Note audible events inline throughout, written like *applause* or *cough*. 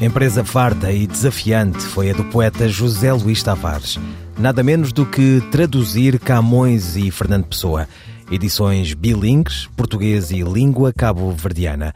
Empresa farta e desafiante foi a do poeta José Luís Tavares. Nada menos do que traduzir Camões e Fernando Pessoa. Edições bilingues, português e língua cabo-verdiana.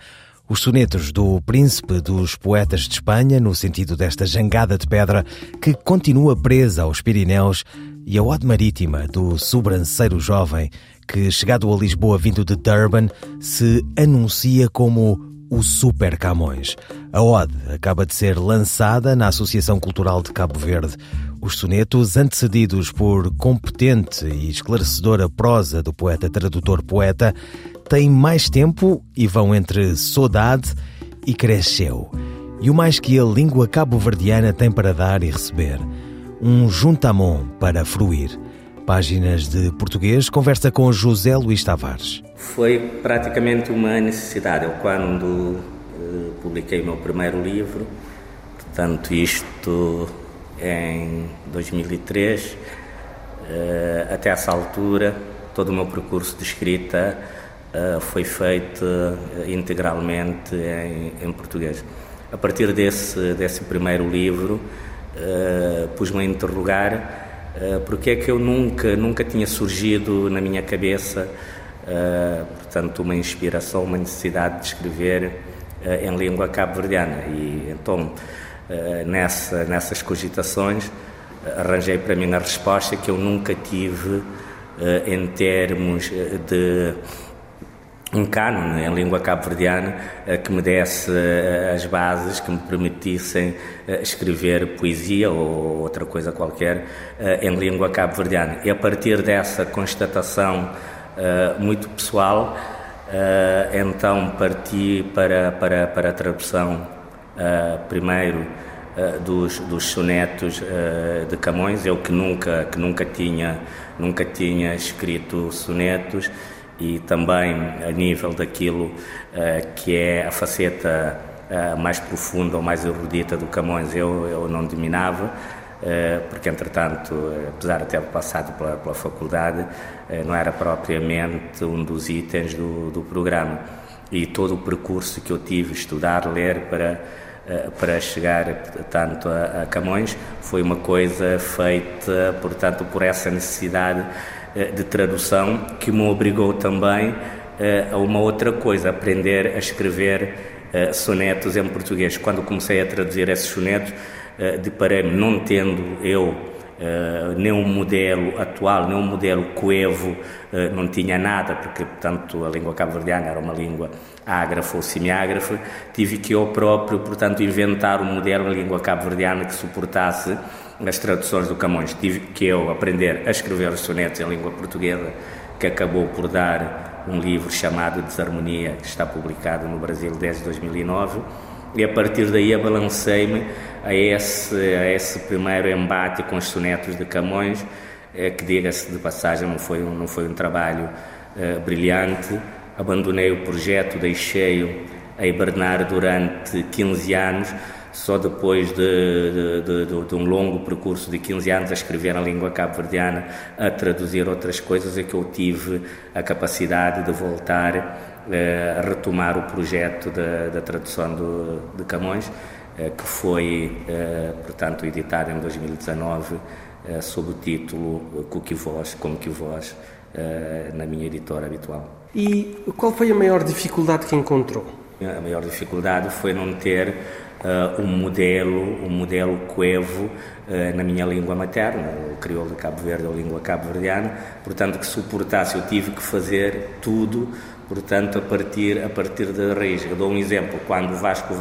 Os sonetos do Príncipe dos Poetas de Espanha, no sentido desta jangada de pedra que continua presa aos Pirineus, e a Ode Marítima do Sobranceiro Jovem, que, chegado a Lisboa vindo de Durban, se anuncia como o Super Camões. A Ode acaba de ser lançada na Associação Cultural de Cabo Verde. Os sonetos, antecedidos por competente e esclarecedora prosa do poeta-tradutor-poeta, têm mais tempo e vão entre saudade e cresceu. E o mais que a língua cabo-verdiana tem para dar e receber. Um juntamon para fruir. Páginas de Português, conversa com José Luís Tavares. Foi praticamente uma necessidade. Eu, quando uh, publiquei o meu primeiro livro, portanto, isto em 2003, uh, eh, até essa altura, todo o meu percurso de escrita uh, foi feito integralmente em, em, português. A partir desse, desse primeiro livro, pus-me a interrogar uh, porque é que eu nunca, nunca tinha surgido na minha cabeça, uh, portanto, uma inspiração, uma necessidade de escrever uh, em língua cabo-verdiana. E então, nessa, nessas cogitações, arranjei para mim a resposta que eu nunca tive em termos de um cânone em língua cabo-verdiana eh, que me desse eh, as bases que me permitissem eh, escrever poesia ou outra coisa qualquer em língua cabo-verdiana. E a partir dessa constatação muito pessoal, então parti para, para, para a tradução primeiro dos, dos sonetos de Camões, eu que nunca, que nunca, tinha, nunca tinha escrito sonetos, e também a nível daquilo uh, que é a faceta uh, mais profunda ou mais erudita do Camões, eu, eu não dominava, uh, porque entretanto, apesar de ter passado pela, pela faculdade, não era propriamente um dos itens do, do programa. E todo o percurso que eu tive, estudar, ler para para chegar tanto a, a Camões foi uma coisa feita portanto por essa necessidade eh, de tradução que me obrigou também eh, a uma outra coisa, aprender a escrever eh, sonetos em português. Quando comecei a traduzir esses sonetos, deparei-me, não tendo eu nem um modelo atual, nem um modelo coevo, não tinha nada, porque, portanto, a língua cabo-verdiana era uma língua ágrafa ou semiágrafa, tive que eu próprio, portanto, inventar um modelo em língua cabo-verdiana que suportasse nas traduções do Camões. Tive que eu aprender a escrever os sonetos em língua portuguesa, que acabou por dar um livro chamado Desarmonia, que está publicado no Brasil desde 2009. E a partir daí abalancei-me a esse, a esse primeiro embate com os sonetos de Camões, eh, que, diga-se de passagem, não foi não foi um trabalho uh, brilhante. Abandonei o projeto, deixei-o a hibernar durante 15 anos só depois de, de, de, de, um longo percurso de 15 anos a escrever na língua cabo-verdiana, a traduzir outras coisas, é que eu tive a capacidade de voltar eh, retomar o projeto da tradução do, de Camões, eh, que foi, eh, portanto, editado em 2019 eh, sob o título Cookie Voz, como que voz, na minha editora habitual. E qual foi a maior dificuldade que encontrou? A maior dificuldade foi não ter uh, um modelo, um modelo coevo uh, na minha língua materna, o crioulo de Cabo Verde, a língua cabo-verdiana, portanto que suportasse, eu tive que fazer tudo portanto, a partir, a partir da raiz. Eu dou um exemplo, quando Vasco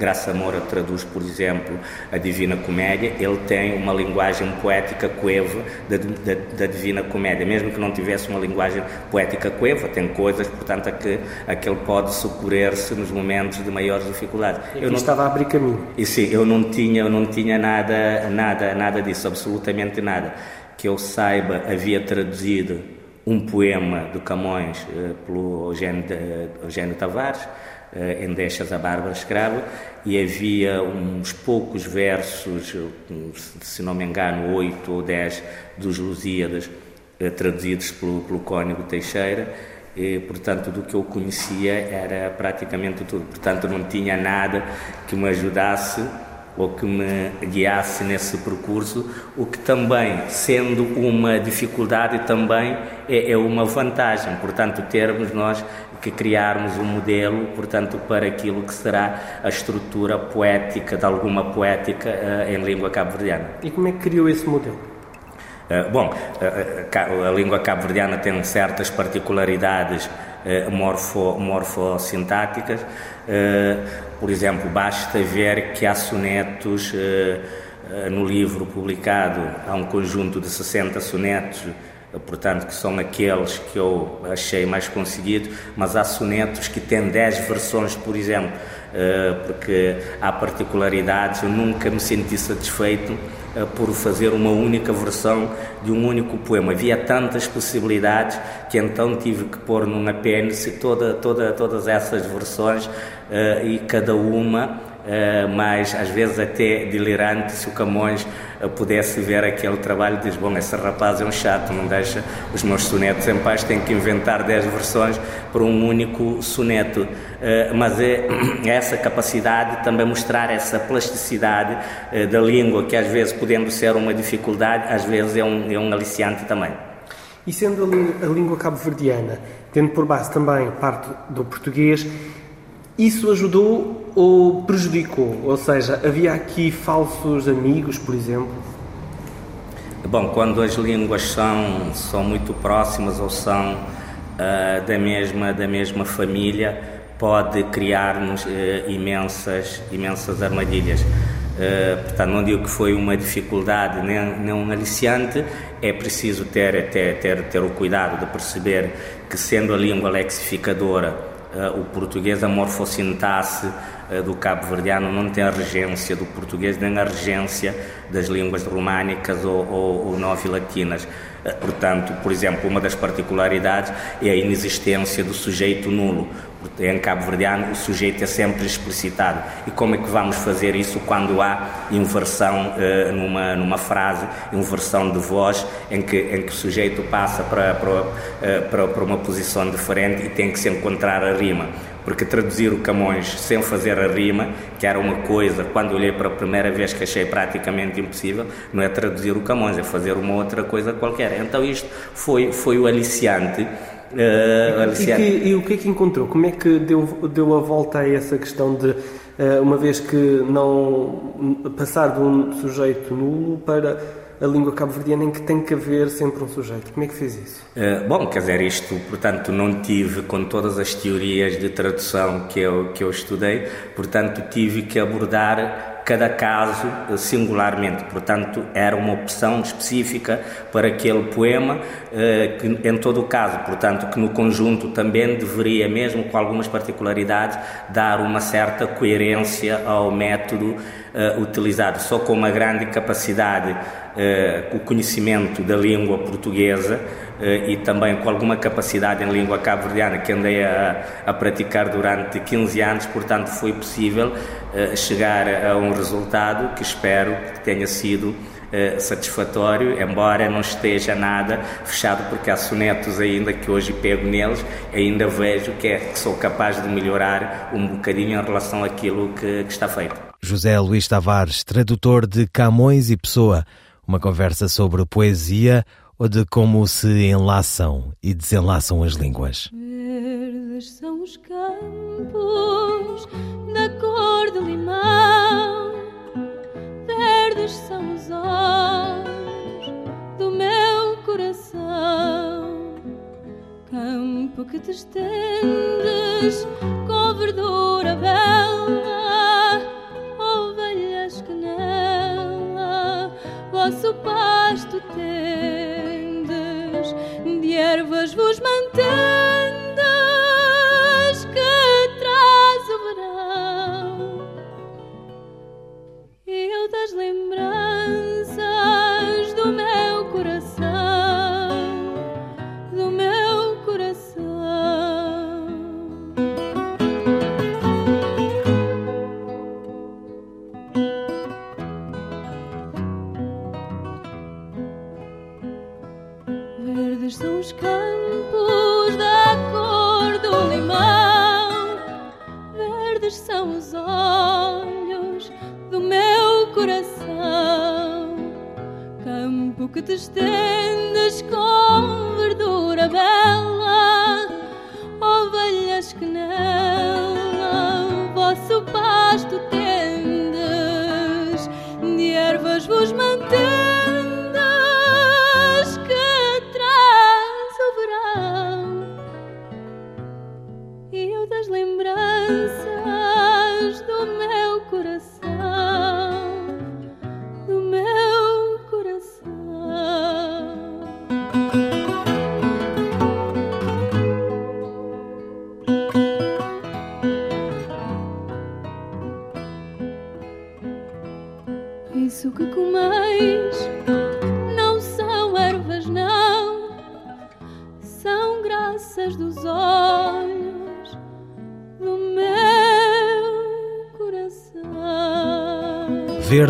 Graça Moura traduz, por exemplo, a Divina Comédia, ele tem uma linguagem poética coeva da, da, da Divina Comédia, mesmo que não tivesse uma linguagem poética coeva, tem coisas, portanto, a que, a que ele pode socorrer-se nos momentos de maiores dificuldades. Eu não estava a abrir caminho. E sim, eu não tinha, eu não tinha nada, nada, nada disso, absolutamente nada. Que eu saiba, havia traduzido um poema do Camões uh, pelo Eugênio, uh, Eugênio Tavares, uh, em Deixas a Bárbara Escrava, e havia uns poucos versos, se não me engano, oito ou dez dos Lusíadas, traduzidos pelo, pelo Teixeira, e, portanto, do que eu conhecia era praticamente tudo. Portanto, não tinha nada que me ajudasse ou que me guiasse nesse percurso, o que também, sendo uma dificuldade, também é, é uma vantagem. Portanto, termos nós que criarmos um modelo, portanto, para aquilo que será a estrutura poética, de alguma poética uh, em língua cabo-verdiana. E como é que criou esse modelo? Uh, bom, uh, a língua cabo-verdiana tem certas particularidades morfo, morfossintáticas. Por exemplo, basta ver que há sonetos no livro publicado, há um conjunto de 60 sonetos portanto, que são aqueles que eu achei mais conseguido, mas há sonetos que têm 10 versões, por exemplo, porque há particularidades, eu nunca me senti satisfeito eh, por fazer uma única versão de um único poema. Havia tantas possibilidades que então tive que pôr num apêndice toda, toda, todas essas versões uh, e cada uma uh, mais às vezes até delirante se o Camões uh, pudesse ver aquele trabalho diz bom esse rapaz é um chato não deixa os meus sonetos em paz tem que inventar 10 versões para um único soneto. Uh, mas é, *clears throat* é, essa capacidade também mostrar essa plasticidade da língua que às vezes podendo ser uma dificuldade às vezes é um, é um aliciante também. E sendo a língua cabo-verdiana, tendo por base também parte do português, isso ajudou ou prejudicou? Ou seja, havia aqui falsos amigos, por exemplo? Bom, quando as línguas são, são muito próximas ou são uh, da, mesma, da mesma família, pode criar-nos uh, imensas, imensas armadilhas. Uh, portanto, não digo que foi uma dificuldade nem, nem um aliciante, é preciso ter, ter, ter, ter o cuidado de perceber que, sendo a língua lexificadora, o português, a morfossintaxe do cabo-verdiano não tem a regência do português, nem a regência das línguas românicas ou, ou, ou novilatinas. Uh, portanto, por exemplo, uma das particularidades é a inexistência do sujeito nulo. Em cabo-verdiano, o sujeito é sempre explicitado. E como é que vamos fazer isso quando há inversão uh, numa, numa frase, inversão de voz, em que, em que o sujeito passa para, para, uh, para, para uma posição diferente e tem que se encontrar a rima? Porque traduzir o Camões sem fazer a rima, que era uma coisa, quando olhei para a primeira vez que achei praticamente impossível, não é traduzir o Camões, é fazer uma outra coisa qualquer. Então isto foi, foi o aliciante Uh, e, que, e, o que é que encontrou? Como é que deu, deu a volta a essa questão de, uh, uma vez que não passar de um sujeito nulo para a língua cabo-verdiana em que tem que haver sempre um sujeito? Como é que fez isso? Uh, bom, quer dizer, isto, portanto, não tive com todas as teorias de tradução que eu, que eu estudei, portanto, tive que abordar cada caso singularmente. Portanto, era uma opção específica para aquele poema, eh, que em todo o caso, portanto, que no conjunto também deveria, mesmo com algumas particularidades, dar uma certa coerência ao método eh, utilizado. Só com uma grande capacidade, eh, o conhecimento da língua portuguesa, e também com alguma capacidade em língua cabo-verdiana que andei a, a, praticar durante 15 anos, portanto foi possível chegar a um resultado que espero que tenha sido uh, satisfatório, embora não esteja nada fechado, porque há sonetos ainda que hoje pego neles, ainda vejo que, é, que sou capaz de melhorar um bocadinho em relação àquilo que, que está feito. José Luís Tavares, tradutor de Camões e Pessoa, uma conversa sobre poesia ou de como se enlaçam e desenlaçam as línguas. Verdes são os campos de limão, verdes são os olhos do meu coração, campo que te estendes com verdura bela, ovelhas que nela vosso pasto tendes, de ervas vos mantém. das lembranças.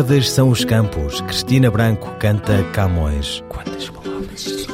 Verdes são os campos. Cristina Branco canta Camões. Quantas palavras?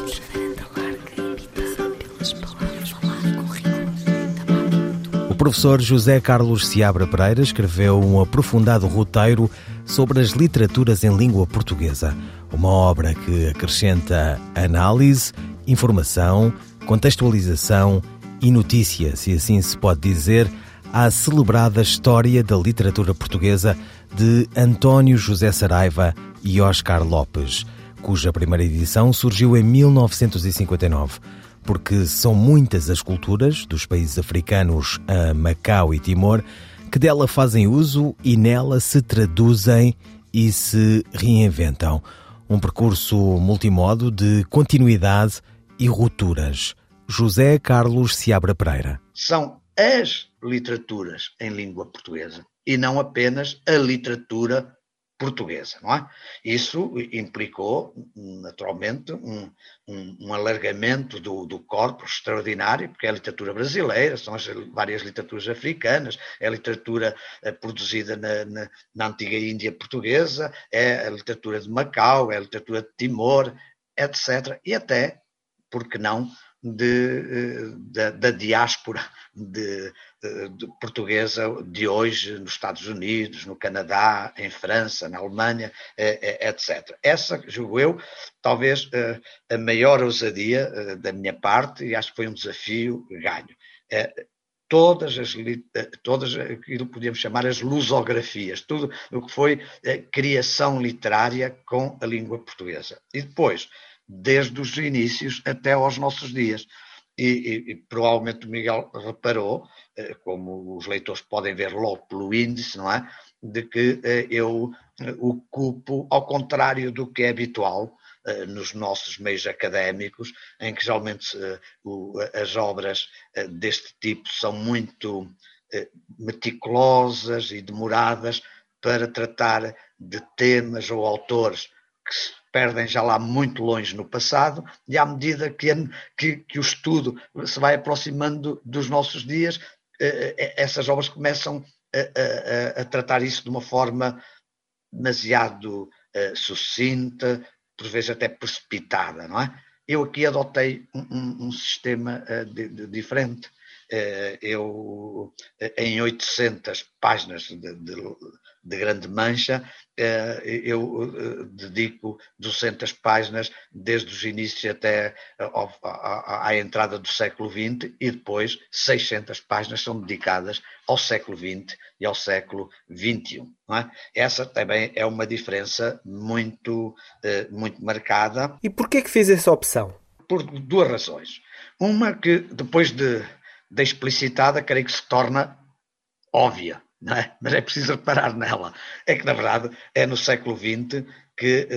O professor José Carlos Seabra Pereira escreveu um aprofundado roteiro sobre as literaturas em língua portuguesa. Uma obra que acrescenta análise, informação, contextualização e notícia, se assim se pode dizer, à celebrada história da literatura portuguesa de António José Saraiva e Oscar Lopes, cuja primeira edição surgiu em 1959. Porque são muitas as culturas, dos países africanos a Macau e Timor, que dela fazem uso e nela se traduzem e se reinventam. Um percurso multimodo de continuidade e rupturas. José Carlos Seabra Pereira. São as literaturas em língua portuguesa e não apenas a literatura portuguesa, não é? Isso implicou, naturalmente, um, um, um alargamento do, do corpo extraordinário, porque é a literatura brasileira, são as várias literaturas africanas, é a literatura eh, produzida na, na, na, antiga Índia portuguesa, é a literatura de Macau, é a literatura de Timor, etc. E até, porque não, de, eh, da, da diáspora de, de, portuguesa de hoje nos Estados Unidos, no Canadá, em França, na Alemanha, eh, eh, etc. Essa, julgo eu, talvez a maior ousadia da minha parte, e acho que foi um desafio ganho. Todas as todas aquilo que podíamos chamar as lusografias, tudo o que foi criação literária com a língua portuguesa. E depois, desde os inícios até aos nossos dias. E, e, e, provavelmente o Miguel reparou, eh, como os leitores podem ver logo pelo índice, não é? De que eh, eu eh, ocupo, ao contrário do que é habitual nos nossos meios académicos, em que geralmente as obras deste tipo são muito meticulosas e demoradas para tratar de temas ou autores que perdem já lá muito longe no passado, e à medida que, que, que o estudo se vai aproximando dos nossos dias, eh, eh, essas obras começam a, a, a tratar isso de uma forma demasiado sucinta, por vezes até precipitada, não é? Eu aqui adotei um, um, um sistema de, de, diferente. Uh, eu, em 800 páginas de, de, de grande mancha, eh, eu eh, dedico 200 páginas desde os inícios até à entrada do século XX e depois 600 páginas são dedicadas ao século XX e ao século XXI. É? Essa também é uma diferença muito, eh, muito marcada. E por que é que fez essa opção? Por duas razões. Uma que, depois de, de explicitada, creio que se torna óbvia, não é? mas é preciso reparar nela. É que, na verdade, é no século XX que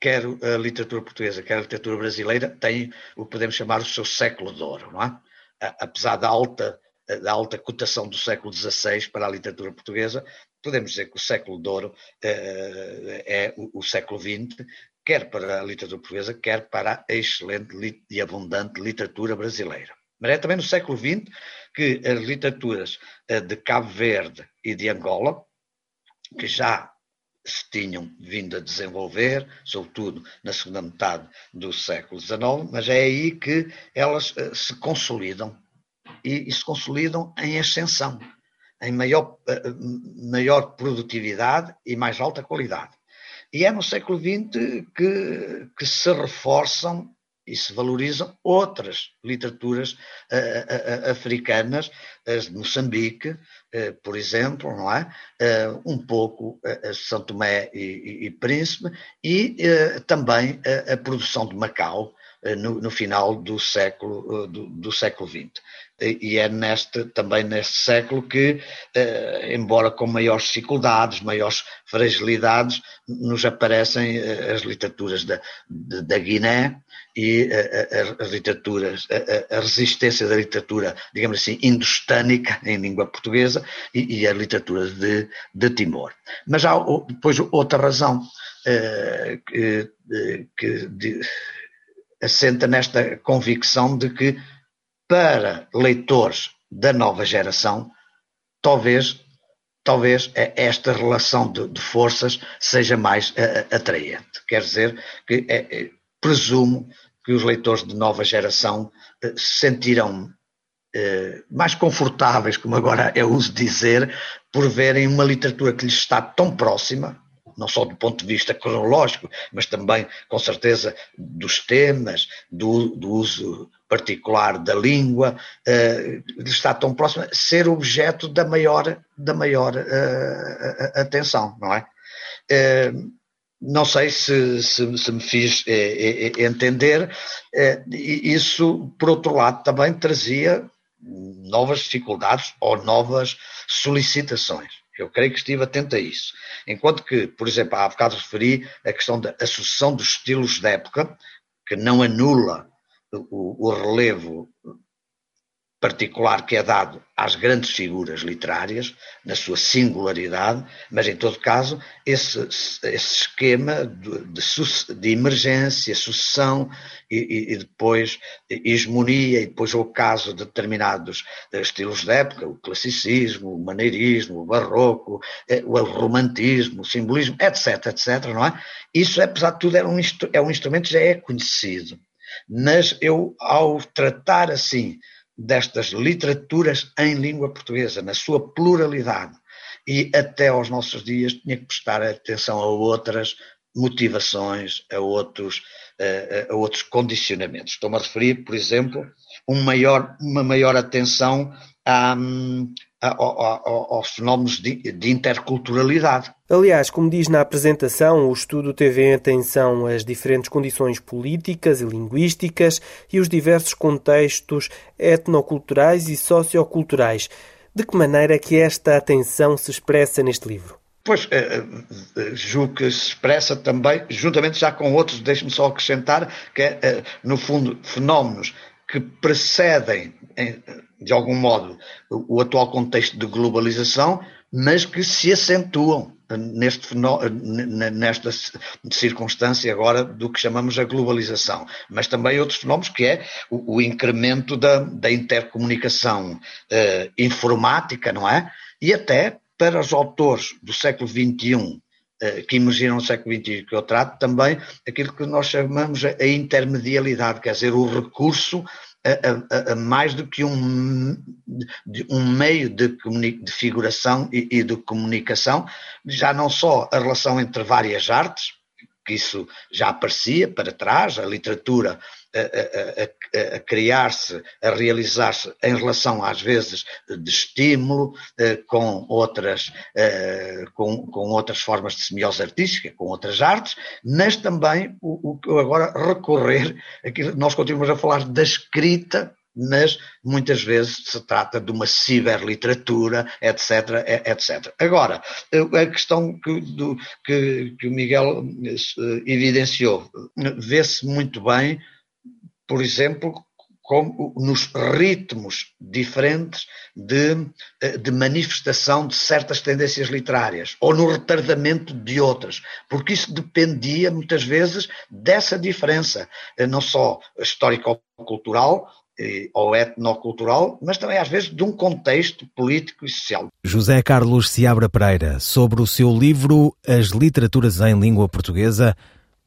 quer a literatura portuguesa, quer a literatura brasileira, tem o que podemos chamar o seu século de ouro, não é? Apesar da alta, da alta cotação do século XVI para a literatura portuguesa, podemos dizer que o século de ouro uh, é o, o, século XX, quer para a literatura portuguesa, quer para a excelente e abundante literatura brasileira. Mas é também no século XX que as literaturas uh, de Cabo Verde e de Angola, que já se tinham vindo a desenvolver, sobretudo na segunda metade do século XIX, mas é aí que elas uh, se consolidam e, e, se consolidam em ascensão, em maior, uh, maior produtividade e mais alta qualidade. E é no século XX que, que se reforçam e se valorizam outras literaturas uh, uh, africanas, as de Moçambique, uh, por exemplo, não é? um pouco São Tomé e, e, e Príncipe, e também a produção de Macau, no, no, final do século, do, do século XX e é neste, também neste século que, eh, embora com maiores dificuldades, maiores fragilidades, nos aparecem eh, as literaturas da, da Guiné e eh, as literaturas, a, resistência da literatura, digamos assim, indostânica em língua portuguesa e, e a literatura de, de Timor. Mas há depois outra razão que, que assenta nesta convicção de que para leitores da nova geração, talvez, talvez esta relação de, de forças seja mais uh, atraente. Quer dizer que presumo que os leitores de nova geração se sentirão mais confortáveis, como agora eu uso dizer, por verem uma literatura que lhes está tão próxima, não só do ponto de vista cronológico, mas também, com certeza, dos temas, do, do uso particular da língua, uh, está tão próxima, ser objeto da maior, da maior uh, atenção, não é? Uh, não sei se, se, se me fiz entender, isso, por outro lado, também trazia novas dificuldades ou novas solicitações. Eu creio que estive atento a isso. Enquanto que, por exemplo, há bocado referi a questão da associação dos estilos da época, que não anula o, o relevo particular que é dado às grandes figuras literárias, na sua singularidade, mas em todo caso, esse, esse esquema de, de, de, emergência, sucessão e, e, depois hegemonia, e depois o caso de determinados estilos da época, o classicismo, o maneirismo, o barroco, eh, o romantismo, o simbolismo, etc, etc, não é? Isso, apesar de tudo, é um, é um instrumento que já é conhecido mas eu, ao tratar assim destas literaturas em língua portuguesa, na sua pluralidade, e até aos nossos dias tinha que prestar atenção a outras motivações, a outros, a, a outros condicionamentos. Estou-me a referir, por exemplo, um maior, uma maior atenção à, aos fenómenos de, de, interculturalidade. Aliás, como diz na apresentação, o estudo teve em atenção as diferentes condições políticas e linguísticas e os diversos contextos etnoculturais e socioculturais. De que maneira é que esta atenção se expressa neste livro? Pois, eh, eh, julgo que se expressa também, juntamente já com outros, deixe-me só acrescentar, que é, eh, no fundo, fenómenos que precedem de algum modo, o atual contexto de globalização, mas que se acentuam neste, nesta circunstância agora do que chamamos a globalização, mas também outros fenómenos que é o, o incremento da, da intercomunicação uh, informática, não é? E até para os autores do século XXI, eh, que emergiram no século XXI, que eu trato também aquilo que nós chamamos a intermedialidade, quer dizer, o recurso a, a, a mais do que um, um meio de, de figuração e, e de comunicação, já não só a relação entre várias artes, que isso já aparecia para trás, a literatura a, a, a criar-se, a realizar-se em relação às vezes de estímulo eh, com outras, eh, com, com outras formas de semiose artística, com outras artes, mas também o, o agora recorrer, aqui nós continuamos a falar da escrita mas muitas vezes se trata de uma ciberliteratura, etc, etc. Agora, a questão que, do, que, que o Miguel eh, evidenciou, vê-se muito bem, por exemplo, como nos ritmos diferentes de, eh, de, manifestação de certas tendências literárias, ou no retardamento de outras, porque isso dependia muitas vezes dessa diferença, eh, não só histórico-cultural ou etnocultural, mas também às vezes de um contexto político e social. José Carlos Seabra Pereira, sobre o seu livro As Literaturas em Língua Portuguesa,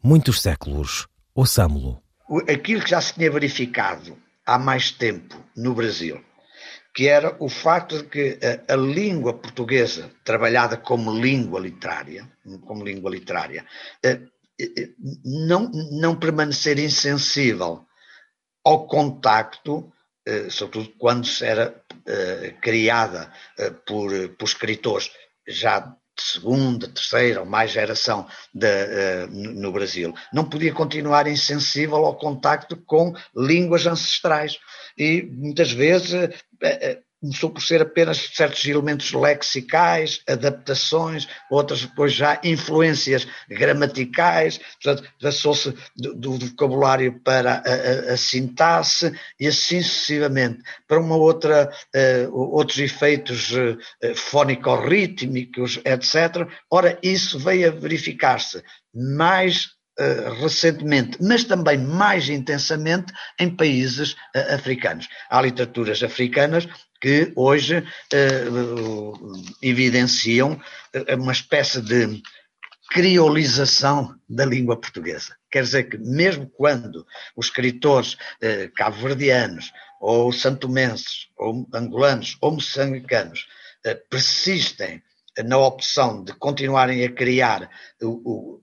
Muitos Séculos. Ouçamo-lo. Aquilo que já se tinha verificado há mais tempo no Brasil, que era o facto de que a, a, língua portuguesa, trabalhada como língua literária, como língua literária, eh, eh, não, não permanecer insensível ao contacto, eh, sobretudo quando era criada por, por escritores já de segunda, terceira ou mais geração de, no Brasil, não podia continuar insensível ao contacto com línguas ancestrais. E muitas vezes começou por ser apenas certos elementos lexicais, adaptações, outras depois já influências gramaticais, portanto, passou-se do, do, vocabulário para a, a, a, sintaxe e assim sucessivamente, para uma outra, uh, outros efeitos uh, fónico-rítmicos, etc. Ora, isso veio a verificar-se mais Uh, recentemente, mas também mais intensamente em países uh, africanos. Há literaturas africanas que hoje eh, evidenciam eh, uma espécie de criolização da língua portuguesa. Quer dizer que, mesmo quando os escritores eh, cabo-verdianos, ou santomenses, ou angolanos, ou moçambicanos eh, persistem na opção de continuarem a criar o, o,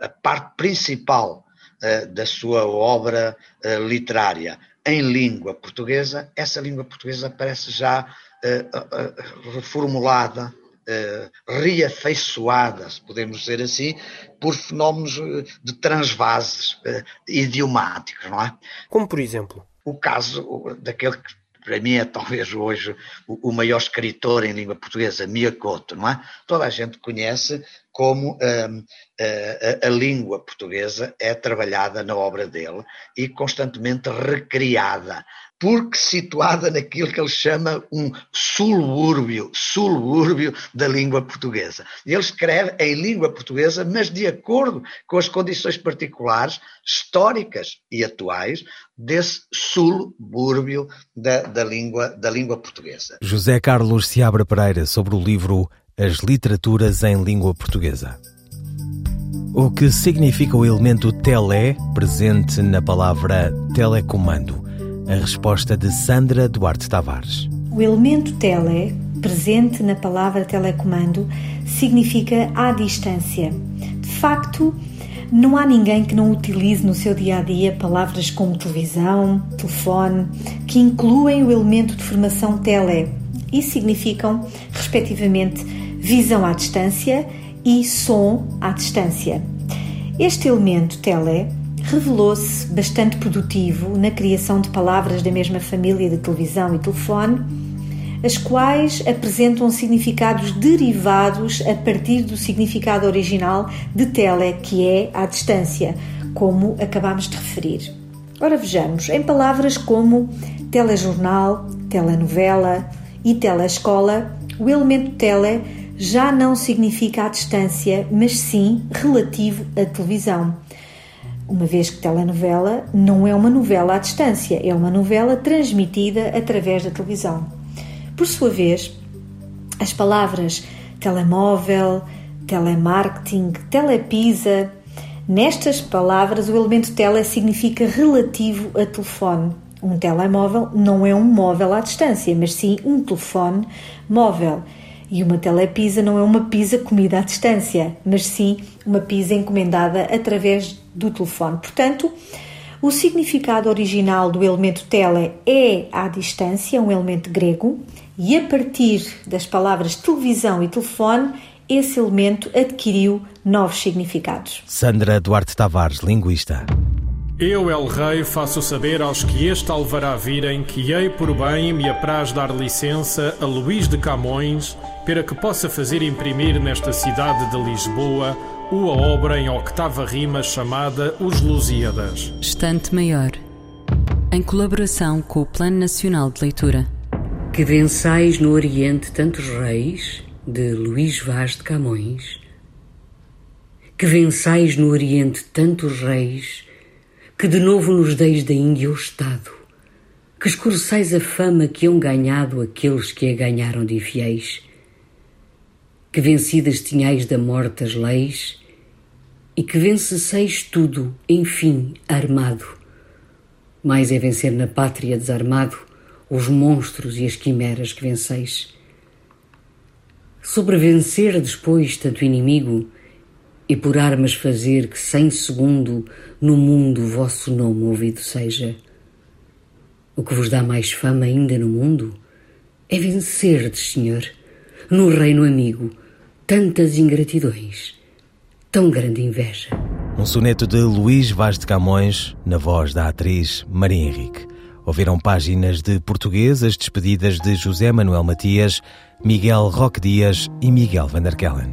a, parte principal eh, da sua obra eh, literária em língua portuguesa, essa língua portuguesa parece já uh, uh, reformulada, uh, reafeiçoada, se podemos dizer assim, por fenómenos de transvases idiomáticos, não é? Como por exemplo? O caso daquele que para mim é talvez hoje o, maior escritor em língua portuguesa, Miyakoto, não é? Toda a gente conhece como a, a, língua portuguesa é trabalhada na obra dele e constantemente recriada, porque situada naquilo que ele chama um subúrbio, subúrbio da língua portuguesa. Ele escreve em língua portuguesa, mas de acordo com as condições particulares, históricas e atuais, desse subúrbio da, da, língua, da língua portuguesa. José Carlos Seabra Pereira, sobre o livro as literaturas em língua portuguesa. O que significa o elemento tele presente na palavra telecomando? A resposta de Sandra Duarte Tavares. O elemento tele, presente na palavra telecomando, significa à distância. De facto, não há ninguém que não utilize no seu dia a dia palavras como televisão, telefone, que incluem o elemento de formação tele e significam, respectivamente, visão à distância e som à distância. Este elemento tele revelou-se bastante produtivo na criação de palavras da mesma família de televisão e telefone, as quais apresentam significados derivados a partir do significado original de tele, que é à distância, como acabamos de referir. Ora vejamos, em palavras como telejornal, telenovela e telescola, o elemento tele já não significa à distância, mas sim relativo à televisão. Uma vez que telenovela não é uma novela à distância, é uma novela transmitida através da televisão. Por sua vez, as palavras telemóvel, telemarketing, telepisa, nestas palavras o elemento tele significa relativo a telefone. Um telemóvel não é um móvel à distância, mas sim um telefone móvel. E uma telepisa não é uma pizza comida à distância, mas sim uma pizza encomendada através do telefone. Portanto, o significado original do elemento tele é à distância, um elemento grego, e a partir das palavras televisão e telefone, esse elemento adquiriu novos significados. Sandra Duarte Tavares, linguista. Eu, El Rei, faço saber aos que este alvará virem que hei por bem me apraz dar licença a Luís de Camões para que possa fazer imprimir nesta cidade de Lisboa uma obra em octava rima chamada Os Lusíadas. Estante Maior, em colaboração com o Plano Nacional de Leitura. Que vençais no Oriente tantos reis, de Luís Vaz de Camões. Que vençais no Oriente tantos reis, que de novo nos deis da Índia o Estado, que escureçais a fama que hão ganhado aqueles que a ganharam de infiéis, que vencidas tinhais da morte as leis, e que vencesseis tudo, enfim, armado. Mais é vencer na pátria desarmado os monstros e as quimeras que venceis. Sobrevencer depois tanto inimigo, e por armas fazer que sem segundo no mundo vosso nome ouvido seja. O que vos dá mais fama ainda no mundo é vencerdes, Senhor, no reino amigo, tantas ingratidões, tão grande inveja. Um soneto de Luís Vaz de Camões, na voz da atriz Maria Henrique. Ouviram páginas de português as despedidas de José Manuel Matias, Miguel Roque Dias e Miguel Van der Kellen